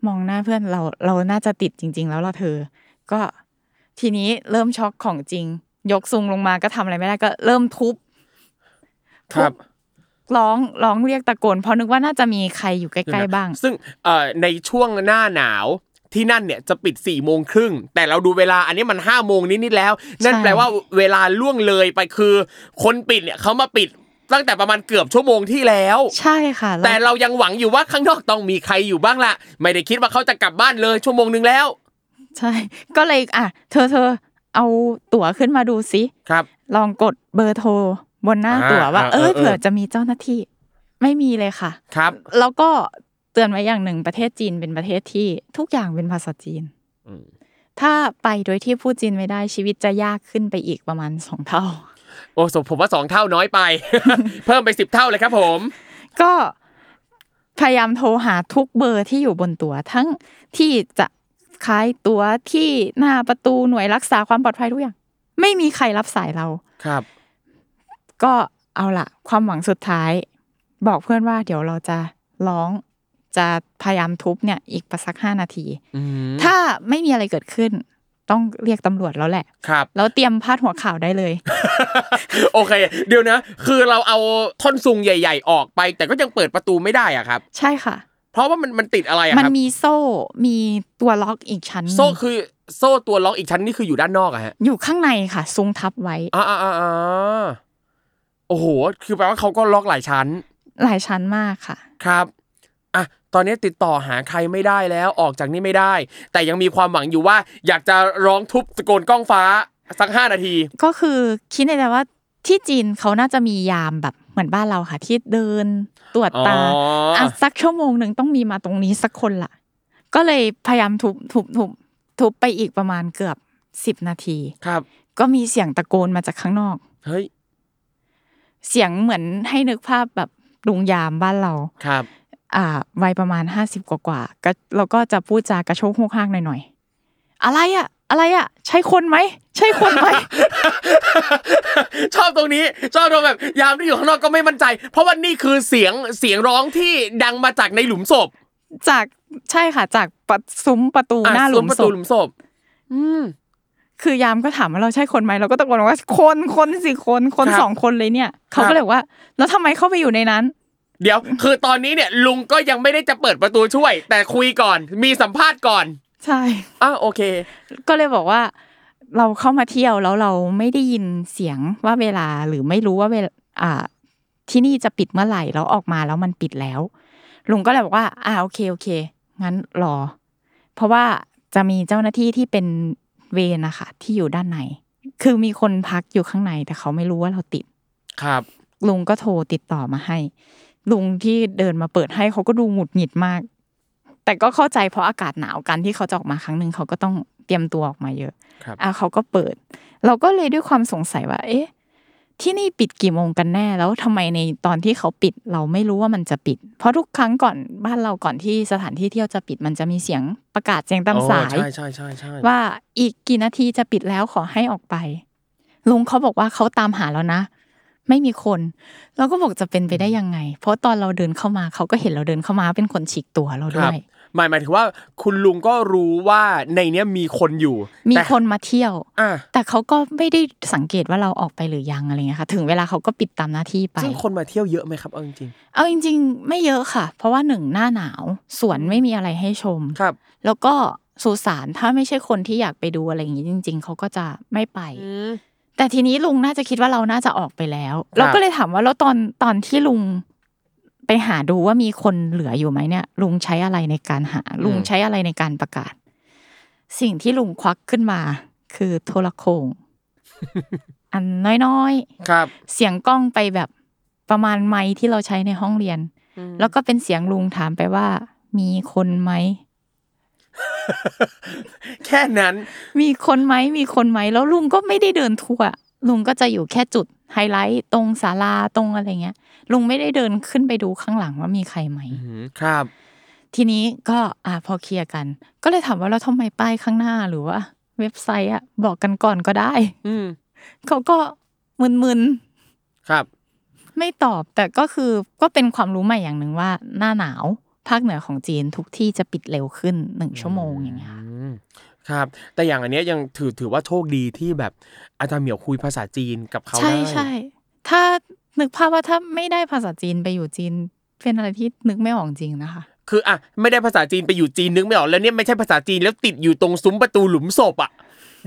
มองหน้าเพื่อนเราเราน่าจะติดจริง ๆ แล้วล่ะเธอ ก็ทีนี้เริ่มช็อกของจริง ยกซุงลงมาก็ทำอะไรไม่ได้ก็เริ่มทุบครับ ร้องร้องเรียกตะโกนเพราะนึกว่าน่าจะมีใครอยู่ใกล้ๆบ้าง ซึ่งเอ่อในช่วงหน้าหนาวที่นั่นเนี่ยจะปิด4ี่โมงครึ่งแต่เราดูเวลาอันนี้มัน5้าโมงนิดๆแล้ว นั่นใช่แปลว่าเวลาล่วงเลยไปคือ คนปิดเนี่ยเขามาปิดตั้งแต่ประมาณเกือบชั่วโมงที่แล้ว ใช่ค่ะล้วแต่เรายังหวังอยู่ว่าข้างนอกต้องมีใครอยู่บ้างล่ะไม่ได้คิดว่าเขาจะกลับบ้านเลยชั่วโมงนึงแล้ว ใช่ ก็เลยอะ เธอเธอเอาตั๋วขึ้นมาดูสิครับ ลองกดเบอร์โทร บนหน้าอ่าตั๋วว่าอ่าเอเอออเออเผื่อจะมีเจ้าหน้าที่ ไม่มีเลยค่ะ ครับ แล้วก็เตือนไว้อย่างหนึ่งประเทศจีนเป็นประเทศที่ทุกอย่างเป็นภาษาจีนอืมถ้าไปโดยที่พูดจีนไม่ได้ชีวิตจะยากขึ้นไปอีกประมาณสองเท่า โอ้สมผมว่าสองเท่าน้อยไป เพิ่มไปสิบเท่าเลยครับผม ก็พยายามโทรหาทุกเบอร์ที่อยู่บนตั๋วทั้งที่จะขายตั๋วที่หน้าประตูหน่วยรักษาความปลอดภัยทุกอย่าง ไม่มีใครรับสายเราครับ ก็เอาละความหวังสุดท้าย บอกเพื่อนว่าเดี๋ยวเราจะร้องจะพยายามทุบเนี่ยอีกประสักห้านาทีอืมถ้าไม่มีอะไรเกิดขึ้น ต้องเรียกตำรวจแล้วแหละ ครับ แล้วเตรียมพาดหัวข่าวได้เลย โอเค เดี๋ยวนะ คือเราเอาท่อนซุงใหญ่ ๆ ออกไป แต่ก็ยังเปิดประตูไม่ได้อะครับ ใช่ค่ะ เพราะว่ามันมันติดอะไรอะมันครับมีโซ่มีตัวล็อกอีกชั้นหนึ่งโซ่คือโซ่ตัวล็อกอีกชั้นนี่คืออยู่ด้านนอกอะฮะ อยู่ข้างในค่ะซุ้งทับไว้อ่าอ่าอ่า อ่าโอ้โห คือแปลว่าเขาก็ล็อกหลายชั้น หลายชั้นมากค่ะ ครับอะตอนนี้ติดต่อหาใครไม่ได้แล้วออกจากนี่ไม่ได้ แต่ยังมีความหวังอยู่ว่า อยากจะร้องทุบตะโกนกล้องฟ้าสักห้านาที ก็คือคิดในใจว่าที่จีนเขาน่าจะมียามแบบเหมือนบ้านเราค่ะ ที่เดินตรวจตาอ๋ออ่อะสักชั่วโมงหนึ่งต้องมีมาตรงนี้สักคนละก็เลยพยายามทุบทุบทุบทุบไปอีกประมาณเกือบสิบนาที ครับ ก็มีเสียงตะโกนมาจากข้างนอก เฮ้ย เสียงเหมือนให้นึกภาพแบบลุงยามบ้านเราครับ อ่าวัยประมาณห้าสิบกว่าๆก็เราก็จะพูดจากระโชกโฮกห้างหน่อยๆอะไรอะอะไรอะใช่คนไหมใช่คนไหมชอบตรงนี้ชอบตรงแบบยามที่อยู่ข้างนอกก็ไม่มั่นใจ เพราะว่านี่คือเสียงเสียงร้องที่ดังมาจากในหลุมศพ จากใช่ค่ะ จากประซุ้มประตูอะหน้าหลุมประศตูพหลุมศพอืม คือยามก็ถามว่าเราใช่คนไหมเราก็ตะโกนว่าคนคนสิคนคนครับสองคนเลยเนี่ย เขาครัก็บเลยบอกว่า แล้วทำไมเข้าไปอยู่ในนั้น เดี๋ยว คือตอนนี้เนี่ย ลุงก็ยังไม่ได้จะเปิดประตูช่วย แต่คุยก่อน มีสัมภาษณ์ก่อน ใช่อะโอเค ก็เลยบอกว่า เราเข้ามาเที่ยวแล้วเราไม่ได้ยินเสียงว่าเวลาหรือไม่รู้ว่าเวลาอ่า ที่นี่จะปิดเมื่อไหร่แล้วออกมาแล้วมันปิดแล้ว ลุงก็เลยบอกว่า อ่าโอเคโอเค งั้นรอ เพราะว่าจะมีเจ้าหน้าที่ที่เป็น เวรนะคะที่อยู่ด้านใน คือมีคนพักอยู่ข้างในแต่เขาไม่รู้ว่าเราติด ครับ ลุงก็โทรติดต่อมาให้ ลุงที่เดินมาเปิดให้เขาก็ดูหงุดหงิดมาก แต่ก็เข้าใจเพราะอากาศหนาวกันที่เขาจะออกมาครั้งหนึ่งเขาก็ต้องเตรียมตัวออกมาเยอะครับอะเขาก็เปิด เราก็เลยด้วยความสงสัยว่า เอ๊ะ ที่นี่ปิดกี่โมงกันแน่แล้วทำไมในตอนที่เขาปิดเราไม่รู้ว่ามันจะปิด เพราะทุกครั้งก่อนบ้านเราก่อนที่สถานที่เที่ยวจะปิดมันจะมีเสียงประกาศเสียงตามสายอ๋อใช่ใช่ใช่ใช่ว่าอีกกี่นาทีจะปิดแล้วขอให้ออกไป ลุงเขาบอกว่าเขาตามหาแล้วนะ ไม่มีคน เราก็บอกจะเป็นไปได้ยังไง เพราะตอนเราเดินเข้ามาเขาก็เห็นเราเดินเข้ามาเป็นคนฉีกตัวเราคด้รัวบย หมายหมายถึงว่าคุณลุงก็รู้ว่าในเนี้ยมีคนอยู่ มีแต่คนมาเที่ยวอะแต่เขาก็ไม่ได้สังเกตว่าเราออกไปหรือยังอะไรเงี้ยค่ะ ถึงเวลาเขาก็ปิดตามหน้าที่ไปซึ่งคนมาเที่ยวเยอะไหมครับเอาจริงเอาจริง ๆ ไม่เยอะค่ะ เพราะว่าหนึ่งหน้าหนาวสวนไม่มีอะไรให้ชมๆครับ แล้วก็สุสานถ้าไม่ใช่คนที่อยากไปดูอะไรอย่างนี้จริง ๆเขาก็จะไม่ไปอืมแต่ทีนี้ลุงน่าจะคิดว่าเราน่าจะออกไปแล้วครับเราก็เลยถามว่าแล้วตอนตอนที่ลุง ไปหาดูว่ามีคนเหลืออยู่ไหมเนี่ย ลุงใช้อะไรในการหา ลุงใช้อะไรในการประกาศ สิ่งที่ลุงควักขึ้นมา คือโทรโขงอันน้อยครับๆเสียงกล้องไปแบบประมาณไม้ที่เราใช้ในห้องเรียน แล้วก็เป็นเสียงลุงถามไปว่า มีคนไหมแค่นั้น มีคนไหมมีคนไหมแล้วลุงก็ไม่ได้เดินทั่วลุงก็จะอยู่แค่จุดไฮไลท์ตรงศาลาตรงอะไรเงี้ย ลุงไม่ได้เดินขึ้นไปดูข้างหลังว่ามีใครไหมอืมครับ ทีนี้ก็อ่าพอเคลียร์กัน ก็เลยถามว่าเราทำไมป้ายข้างหน้าหรือว่า เว็บไซต์อะบอกกันก่อนก็ได้ อืมเขาก็มึนครับๆไม่ตอบแต่ก็คือก็เป็นความรู้ใหม่อย่างหนึ่งว่า หน้าหนาวภาคเหนือของจีนทุกที่จะปิดเร็วขึ้นหนึ่งชั่วโมงอย่างเงี้ยค่ะอืมครับ แต่อย่างอันเนี้ยยังถือถือว่าโชคดีที่แบบอาจารย์เหมียวคุยภาษาจีนกับเขาใช่ได้ใช่ถ้า นึกภาพว่าถ้าไม่ได้ภาษาจีนไปอยู่จีนเป็นอะไรที่นึกไม่ออกจริงนะคะ คืออะไม่ได้ภาษาจีนไปอยู่จีนนึกไม่ออกแล้วเนี่ยไม่ใช่ภาษาจีนแล้วติดอยู่ตรงซุ้มประตูหลุมศพอะ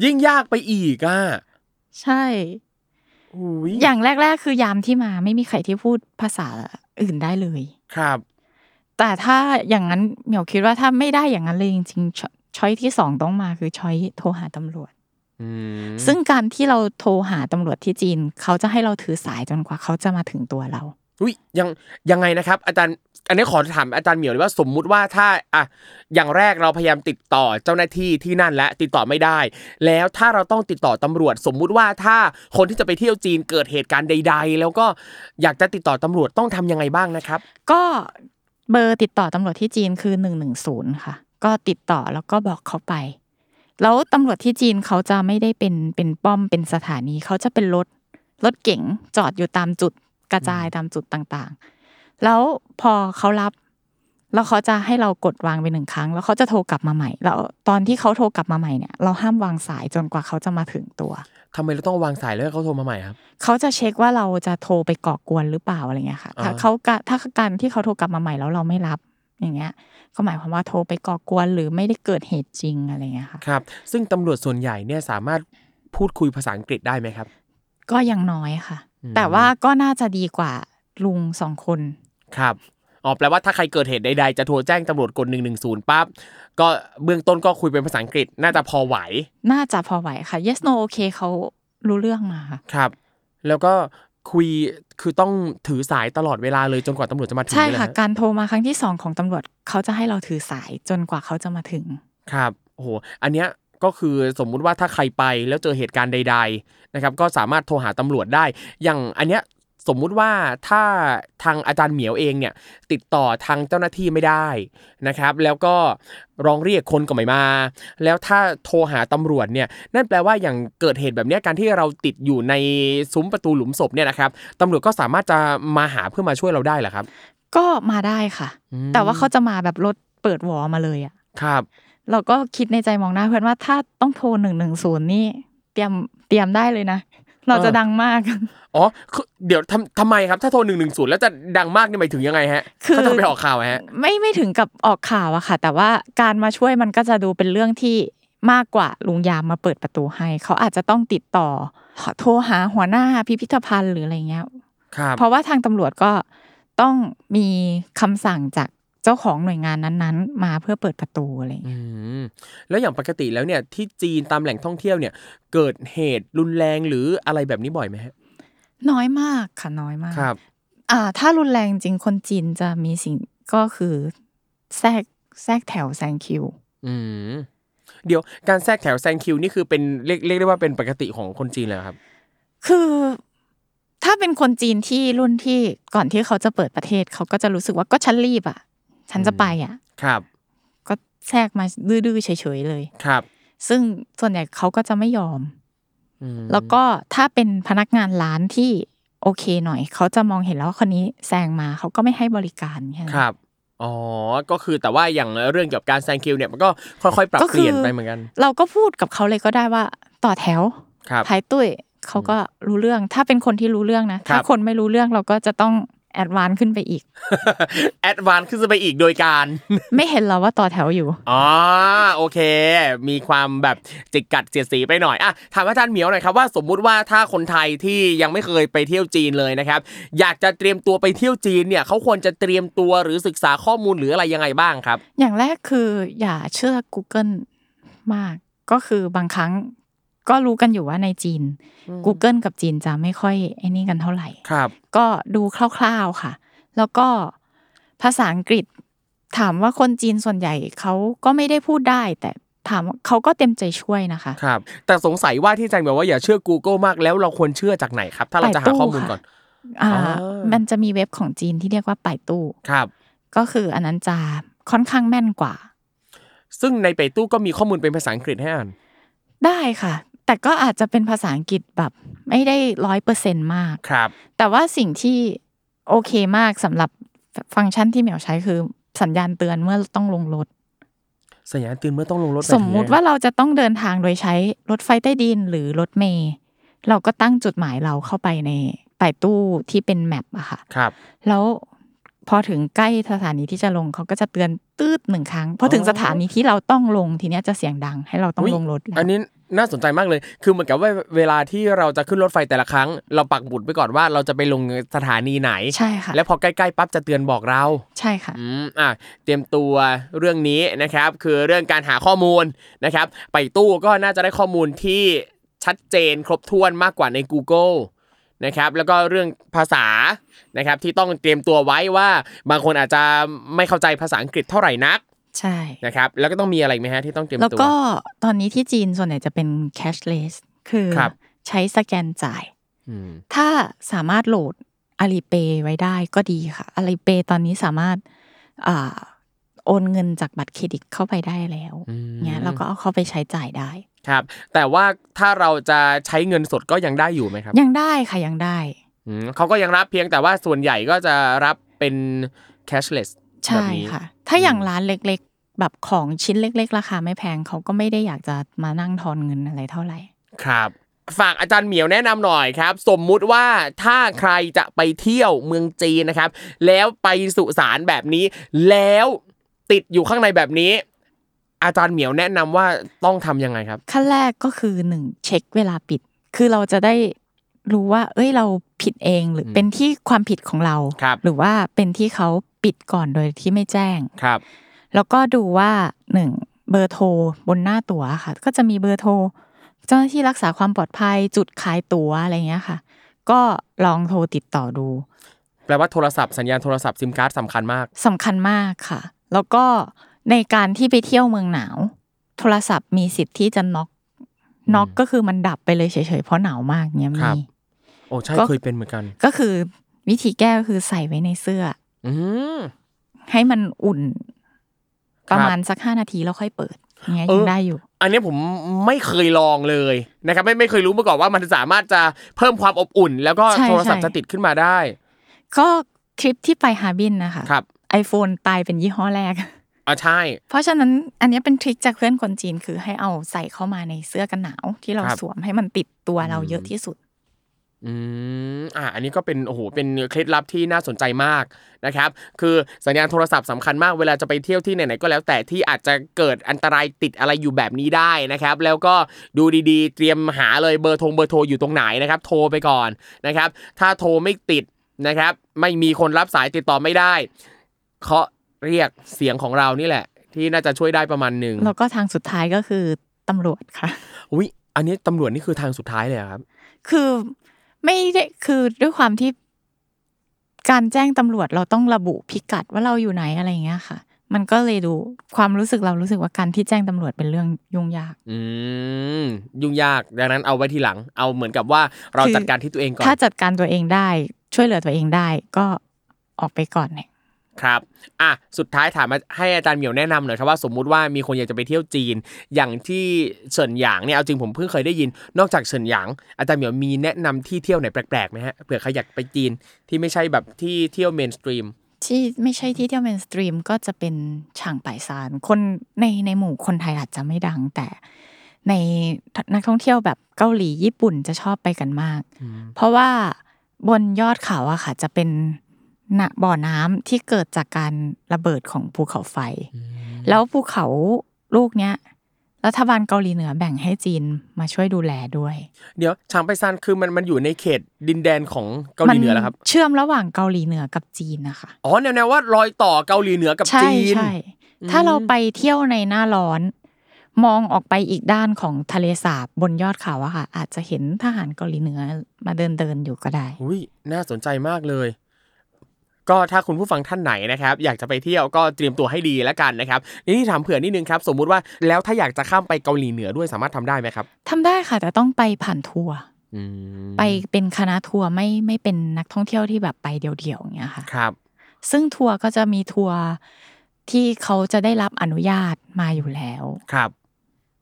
ยิ่งยากไปอีกอะใช่อุ้ยอย่างแรก ๆ คือยามที่มาไม่มีใครที่พูดภาษาอื่นได้เลย ครับ แต่ถ้าอย่างนั้นเหมียวคิดว่าถ้าไม่ได้อย่างนั้นเลยจริงๆช้อยช้อยที่สองต้องมาคือช้อยโทรหาตำรวจอืม ซึ่งการที่เราโทรหาตำรวจที่จีน เขาจะให้เราถือสายจนกว่าเขาจะมาถึงตัวเราอุ้ยยังยังไงนะครับ อาจารย์อันนี้ขอถามอาจารย์เหมียวเลยว่าสมมุติว่าถ้าอะอย่างแรกเราพยายามติดต่อเจ้าหน้าที่ที่นั่นและติดต่อไม่ได้ แล้วถ้าเราต้องติดต่อตำรวจ สมมุติว่าถ้าคนที่จะไปเที่ยวจีนเกิดเหตุการณ์ใด ๆ แล้วก็อยากจะติดต่อตำรวจต้องทำยังไงบ้างนะครับ ก็เบอร์ติดต่อตำรวจที่จีนคือหนึ่งหนึ่งศูนย์ค่ะ ก็ติดต่อแล้วก็บอกเขาไป แล้วตำรวจที่จีนเขาจะไม่ได้เป็นเป็นป้อมเป็นสถานี เขาจะเป็นรถรถเก๋งจอดอยู่ตามจุดกระจายตามจุดต่างๆ แล้วพอเขารับ แล้วเขาจะให้เรากดวางไปหนึ่งครั้ง แล้วเขาจะโทรกลับมาใหม่ แล้วตอนที่เขาโทรกลับมาใหม่เนี่ย เราห้ามวางสายจนกว่าเขาจะมาถึงตัวทำไมเราต้องวางสายแล้วให้เขาโทรมาใหม่ครับเขาจะเช็คว่าเราจะโทรไปก่อกวนหรือเปล่าอะไรเงี้ยค่ะ ถ้าอ่าเขากะถ้าการที่เขาโทรกลับมาใหม่แล้วเราไม่รับ อย่างเงี้ยก็หมายความว่าโทรไปก่อกวนหรือไม่ได้เกิดเหตุจริงอะไรเงี้ยค่ะครับ ซึ่งตำรวจส่วนใหญ่เนี่ยสามารถพูดคุยภาษาอังกฤษได้ไหมครับ ก็ยังน้อยค่ะอืมแต่ว่าก็น่าจะดีกว่าลุงสองคนครับอ๋อแปลว่าถ้าใครเกิดเหตุใดๆจะโทรแจ้งตำรวจกดหนึ่งหนึ่งศูนย์ปั๊บก็เบื้องต้นก็คุยเป็นภาษาอังกฤษ น่าจะพอไหว น่าจะพอไหวค่ะ yes no okay เขารู้เรื่องมาค่ะครับ แล้วก็ คุยคือต้องถือสายตลอดเวลาเลยจนกว่าตำรวจจะมาถึงใช่เลยเหรอค่ะฮการโทรมาครั้งที่สองของตำรวจเขาจะให้เราถือสายจนกว่าเขาจะมาถึง ครับโอ้โหอันเนี้ยก็คือสมมุติว่าถ้าใครไปแล้วเจอเหตุการณ์ใด ๆ นะครับ ก็สามารถโทรหาตำรวจได้ อย่างอันเนี้ย สมมุติว่าถ้าทางอาจารย์เหมียวเองเนี่ยติดต่อทางเจ้าหน้าที่ไม่ได้นะครับ แล้วก็ร้องเรียกคนก็ไม่มา แล้วถ้าโทรหาตำรวจเนี่ยนั่นแปลว่าอย่างเกิดเหตุแบบเนี้ยการที่เราติดอยู่ในซุ้มประตูหลุมศพเนี่ยนะครับตำรวจก็สามารถจะมาหาเพื่อมาช่วยเราได้เหรอครับ ก็มาได้ค่ะอืมแต่ว่าเขาจะมาแบบรถเปิดวอมาเลยอะครับ เราก็คิดในใจมองหน้าเพื่อนว่าถ้าต้องโทรหนึ่งหนึ่งศูนย์นี่เตรียมเตรียมได้เลยนะ เราจะดังมาก อ๋อคือเดี๋ยวทำทำไมครับ ถ้าโทรหนึ่งหนึ่งศูนย์แล้วจะดังมากนี่หมายถึงยังไงฮะคือถ้าต้องไปออกข่าวฮะ ไม่ไม่ถึงกับออกข่าวอะค่ะ แต่ว่าการมาช่วยมันก็จะดูเป็นเรื่องที่มากกว่าลุงยามมาเปิดประตูให้ เขาอาจจะต้องติดต่อโทรหาหัวหน้าพิพิธภัณฑ์หรืออะไรเงี้ย ครับ เพราะว่าทางตำรวจก็ต้องมีคำสั่งจาก เจ้าของหน่วยงานนั้นๆ มาเพื่อเปิดประตูอะไรอืเงี้ยมแล้วอย่างปกติแล้วเนี่ยที่จีนตามแหล่งท่องเที่ยวเนี่ย เกิดเหตุรุนแรงหรืออะไรแบบนี้บ่อยไหมฮะน้อยมากค่ะน้อยมากครับ อ่า ถ้ารุนแรงจริงคนจีนจะมีสิ่งก็คือแทรกแทรกแถวแซงคิว อืมเดี๋ยวการแทรกแถวแซงคิวนี่คือเป็นเรียกเรียกได้ว่าเป็นปกติของคนจีนเลยเหรอครับ คือถ้าเป็นคนจีนที่รุ่นที่ก่อนที่เขาจะเปิดประเทศ เขาก็จะรู้สึกว่าก็ฉันรีบอะ ฉันจะไปอะ ครับ ก็แทรกมาดื้อๆเฉยๆเลยครับ ซึ่งส่วนใหญ่เขาก็จะไม่ยอมอืมแล้วก็ถ้าเป็นพนักงานร้านที่โอเคหน่อย เขาจะมองเห็นแล้วว่าคนนี้แซงมาเขาก็ไม่ให้บริการแค่นั้นครับอ๋อ ก็คือแต่ว่าอย่างเรื่องเกี่ยวกับการแซงคิวเนี่ยมันก็ค่อยๆ ปรับก็เปคือลี่ยนไปเหมือนกัน เราก็พูดกับเขาเลยก็ได้ว่าต่อแถวครับท้ายตุ้ยเขาก็รู้เรื่อง ถ้าเป็นคนที่รู้เรื่องนะครัถ้าบคนไม่รู้เรื่องเราก็จะต้อง advance ขึ้นไปอีก advance ขึ้นไปอีกโดยการ ไม่เห็นเราว่าต่อแถวอยู่ อ๋อโอเค มีความแบบจิกกัดเสียดสีไปหน่อยอะถามอาจารย์เหมียวหน่อยครับว่าสมมุติว่าถ้าคนไทยที่ยังไม่เคยไปเที่ยวจีนเลยนะครับ อยากจะเตรียมตัวไปเที่ยวจีนเนี่ยเขาควรจะเตรียมตัวหรือศึกษาข้อมูลหรืออะไรยังไงบ้างครับ อย่างแรกคืออย่าเชื่อ Google มากก็คือบางครั้ง ก็รู้กันอยู่ว่าในจีน Google กับจีนจะไม่ค่อยไอ้นี่กันเท่าไหร่ครับ ก็ดูคร่าวๆค่ะ แล้วก็ภาษาอังกฤษ ถามว่าคนจีนส่วนใหญ่เขาก็ไม่ได้พูดได้ แต่ถามว่าเขาก็เต็มใจช่วยนะคะครับ แต่สงสัยว่าที่อาจารย์บอกว่าอย่าเชื่อ Google มากแล้วเราควรเชื่อจากไหนครับ ถ้าเราจะหาข้อมูลก่อนอ่าอ๋อมันจะมีเว็บของจีนที่เรียกว่าป่ายตู้ครับ ก็คืออันนั้นจะค่อนข้างแม่นกว่า ซึ่งในเปตู้ก็มีข้อมูลเป็นภาษาอังกฤษให้อ่านได้ค่ะ แต่ก็อาจจะเป็นภาษาอังกฤษแบบ ไม่ได้ร้อยเปอร์เซ็นมากครับ แต่ว่าสิ่งที่โอเคมากสำหรับฟังก์ชันที่เหมียวใช้คือสัญญาณเตือนเมื่อต้องลงรถ สัญญาณเตือนเมื่อต้องลงรถ สมมุติว่าเราจะต้องเดินทางโดยใช้รถไฟใต้ดินหรือรถเมล์เราก็ตั้งจุดหมายเราเข้าไปในป่ายตู้ที่เป็นแมปอะค่ะ ครับ แล้วพอถึงใกล้สถานีที่จะลงเขาก็จะเตือนตืดหนึ่งครั้งพอถึงสถานีที่เราต้องลงทีเนี้ยจะเสียงดังให้เราต้องอุ๊ยลงรถแล้วอันนี้ น่าสนใจมากเลย คือเหมือนกับว่าเวลาที่เราจะขึ้นรถไฟแต่ละครั้ง เราปักบุตรไว้ก่อนว่าเราจะไปลงสถานีไหน ใช่ค่ะ แล้วพอใกล้ๆปั๊บจะเตือนบอกเรา ใช่ค่ะ อืม อะ เตรียมตัวเรื่องนี้นะครับ คือเรื่องการหาข้อมูลนะครับ ไปตู้ก็น่าจะได้ข้อมูลที่ชัดเจนครบถ้วนมากกว่าใน Google นะครับ แล้วก็เรื่องภาษา นะครับ ที่ต้องเตรียมตัวไว้ว่า บางคนอาจจะไม่เข้าใจภาษาอังกฤษเท่าไหร่นัก ใช่นะครับแล้วก็ต้องมีอะไรอีกไหมฮะที่ต้องเตรียมแล้วตัวก็ตอนนี้ที่จีนส่วนใหญ่จะเป็น cashless คือครับใช้สแกนจ่ายอืมถ้าสามารถโหลด Alipay ไว้ได้ก็ดีค่ะ Alipay ตอนนี้สามารถอ่าโอนเงินจากบัตรเครดิตเข้าไปได้แล้วอืมเนี่ยเราก็เอาเข้าไปใช้จ่ายได้ครับ แต่ว่าถ้าเราจะใช้เงินสดก็ยังได้อยู่ไหมครับ ยังได้ค่ะยังได้อืมเขาก็ยังรับเพียงแต่ว่าส่วนใหญ่ก็จะรับเป็น cashless แบ ใช่บนี้ค่ะ ถ้าอย่างร้านเล็ก ๆ แบบของชิ้นเล็ก ๆ ราคาไม่แพงเขาก็ไม่ได้อยากจะมานั่งทอนเงินอะไรเท่าไหร่ ครับ ฝากอาจารย์เหมียวแนะนำหน่อยครับ สมมุติว่าถ้าใครจะไปเที่ยวเมืองจีนนะครับ แล้วไปสุสานแบบนี้ แล้วติดอยู่ข้างในแบบนี้ อาจารย์เหมียวแนะนำว่าต้องทำยังไงครับ ขั้นแรกก็คือหนึ่งเช็คเวลาปิด คือเราจะได้รู้ว่า เอ้ยเรา ผิดเอง หรือเป็นที่ความผิดของเราครับหรือว่าเป็นที่เขาปิดก่อนโดยที่ไม่แจ้งครับ แล้วก็ดูว่าหนึ่งเบอร์โทรบนหน้าตั๋วค่ะ ก็จะมีเบอร์โทรเจ้าหน้าที่รักษาความปลอดภัยจุดขายตั๋วอะไรเงี้ยค่ะ ก็ลองโทรติดต่อดู แปลว่าโทรศัพท์สัญญาณโทรศัพท์ซิมการ์ดสำคัญมากสำคัญมากค่ะ แล้วก็ในการที่ไปเที่ยวเมืองหนาว โทรศัพท์มีสิทธิ์ที่จะน็อกน็อกก็คือมันดับไปเลยเฉยๆเพราะหนาวมากเนี้ยครัมีบ โอ้ใช่ก็เคยเป็นเหมือนกัน ก็คือวิธีแก้ก็คือใส่ไว้ในเสื้อ อืมให้มันอุ่นครับประมาณสักห้านาทีแล้วค่อยเปิดเนี้ยเออยังได้อยู่ อันนี้ผมไม่เคยลองเลยนะครับ ไม่ไม่เคยรู้มาก่อนว่ามันสามารถจะเพิ่มความอบอุ่น แล้วก็ใช่โทรศัพท์ใช่จะติดขึ้นมาได้ ก็ทริปที่ไปฮาร์บินนะคะครับ iPhone ตายเป็นยี่ห้อแรกอ่าใช่ เพราะฉะนั้นอันเนี้ยเป็นทริคจากเพื่อนคนจีนคือให้เอาใส่เข้ามาในเสื้อกันหนาว ที่เราครับสวมให้มันติดตัวเราเยอะที่สุด อืมอ่าอันนี้ก็เป็นโอ้โหเป็นเคล็ดลับที่น่าสนใจมากนะครับ คือสัญญาณโทรศัพท์สำคัญมากเวลาจะไปเที่ยวที่ไหนๆก็แล้ว แต่ที่อาจจะเกิดอันตรายติดอะไรอยู่แบบนี้ได้นะครับ แล้วก็ดูดีๆ เตรียมหาเลยเบอร์โทรเบอร์โทรอยู่ตรงไหนนะครับ โทรไปก่อนนะครับ ถ้าโทรไม่ติดนะครับ ไม่มีคนรับสายติดต่อไม่ได้เคาะเรียกเสียงของเรานี่แหละ ที่น่าจะช่วยได้ประมาณหนึ่งแล้วก็ทางสุดท้ายก็คือตำรวจค่ะอุ้ยอันนี้ตำรวจนี่คือทางสุดท้ายเลยเหรอครับ คือ ไม่ได้คือด้วยความที่การแจ้งตำรวจเราต้องระบุพิกัดว่าเราอยู่ไหนอะไรอย่างเงี้ยค่ะ มันก็เลยดูความรู้สึกเรารู้สึกว่าการที่แจ้งตำรวจเป็นเรื่องยุ่งยาก อืมยุ่งยากดังนั้นเอาไว้ทีหลัง เอาเหมือนกับว่าเราจัดการที่ตัวเองก่อน ถ้าจัดการตัวเองได้ ช่วยเหลือตัวเองได้ ก็ออกไปก่อนเนี่ย ครับ อะ สุดท้ายถามมาให้อาจารย์เหมียวแนะนำหน่อยครับว่าสมมุติว่ามีคนอยากจะไปเที่ยวจีน อย่างที่เฉินหยางเนี่ย เอาจริงผมเพิ่งเคยได้ยิน นอกจากเฉินหยาง อาจารย์เหมียวมีแนะนำที่เที่ยวไหนแปลกๆไหมฮะ เผื่อใครอยากไปจีนที่ไม่ใช่แบบที่เที่ยว mainstream ที่ไม่ใช่ที่เที่ยว mainstream ก็จะเป็นฉางป่ายซาน คนในในหมู่คนไทยอาจจะไม่ดังแต่ในนักท่องเที่ยวแบบเกาหลีญี่ปุ่นจะชอบไปกันมาก เพราะว่าบนยอดเขาอะค่ะจะเป็น หนะบ่อน้ำที่เกิดจากการระเบิดของภูเขาไฟ แล้วภูเขาลูกเนี้ยรัฐบาลเกาหลีเหนือแบ่งให้จีนมาช่วยดูแลด้วย เดี๋ยวชางไปซานคือมันมันอยู่ในเขตดินแดนของเกาหลีเหนือแล้วครับมันเชื่อมระหว่างเกาหลีเหนือกับจีนนะคะ อ๋อแนวๆว่ารอยต่อเกาหลีเหนือกับใช่จีนใช่ ถ้าเราไปเที่ยวในหน้าร้อน มองออกไปอีกด้านของทะเลสาบบนยอดเขาอะค่ะ อาจจะเห็นทหารเกาหลีเหนือมาเดินเดินๆอยู่ก็ได้ อุ้ยน่าสนใจมากเลย ก็ถ้าคุณผู้ฟังท่านไหนนะครับอยากจะไปเที่ยวก็เตรียมตัวให้ดีแล้วกันนะครับทีนี่ถามเผื่อนิดนึงครับ สมมุติว่าแล้วถ้าอยากจะข้ามไปเกาหลีเหนือด้วยสามารถทำได้ไหมครับทำได้ค่ะ แต่ต้องไปผ่านทัวร์อืมไปเป็นคณะทัวร์ไม่ไม่เป็นนักท่องเที่ยวที่แบบไปเดี่ยวๆอย่างเงี้ยค่ะครับ ซึ่งทัวร์ก็จะมีทัวร์ที่เขาจะได้รับอนุญาตมาอยู่แล้วครับ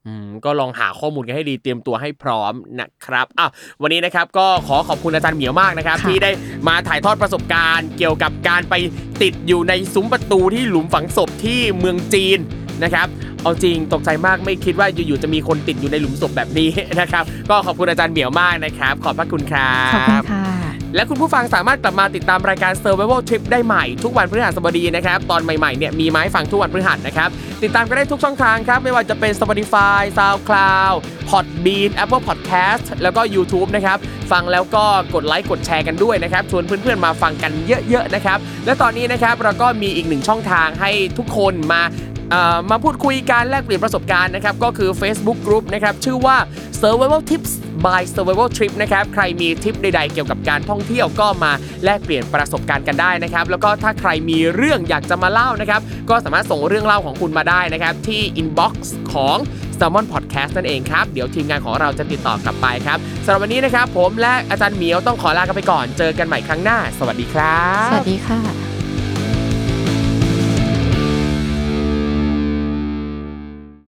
อืมก็ลองหาข้อมูลกันให้ดีเตรียมตัวให้พร้อมนะครับอะวันนี้นะครับก็ขอขอบคุณอาจารย์เหมียวมากนะครับค่ะที่ได้มาถ่ายทอดประสบการณ์ เกี่ยวกับการไปติดอยู่ในซุ้มประตูที่หลุมฝังศพที่เมืองจีนนะครับเอาจริงตกใจมากไม่คิดว่าอยู่ๆจะมีคนติดอยู่ในหลุมศพแบบนี้นะครับ ก็ขอบคุณอาจารย์เหมียวมากนะครับ ขอบพระคุณครับขอบคุณค่ะ และคุณผู้ฟังสามารถกลับมาติดตามรายการ Survival Trip ได้ใหม่ทุกวันพฤหัสบดีนะครับ ตอนใหม่ๆเนี่ยมีไม้ฟังทุกวันพฤหัสนะครับ ติดตามกันได้ทุกช่องทางครับ ไม่ว่าจะเป็น Spotify SoundCloud Podbean Apple Podcast แล้วก็ YouTube นะครับ ฟังแล้วก็กดไลค์กดแชร์กันด้วยนะครับ ชวนเพื่อนๆมาฟังกันเยอะๆนะครับ และตอนนี้นะครับเราก็มีอีกหนึ่งช่องทางให้ทุกคนมา มาพูดคุยกันแลกเปลี่ยนประสบการณ์นะครับก็คือ Facebook Group นะครับชื่อว่า Survival Tips by Survival Trip นะครับใครมีทิปใดๆเกี่ยวกับการท่องเที่ยวก็มาแลกเปลี่ยนประสบการณ์กันได้นะครับแล้วก็ถ้าใครมีเรื่องอยากจะมาเล่านะครับก็สามารถส่งเรื่องเล่าของคุณมาได้นะครับที่ inbox ของ Salmon Podcast นั่นเองครับ เดี๋ยวทีมงานของเราจะติดต่อกลับไปครับสำหรับวันนี้นะครับ ผมและอาจารย์เหมียวต้องขอลากันไปก่อน เจอกันใหม่ครั้งหน้า สวัสดีครับ สวัสดีค่ะ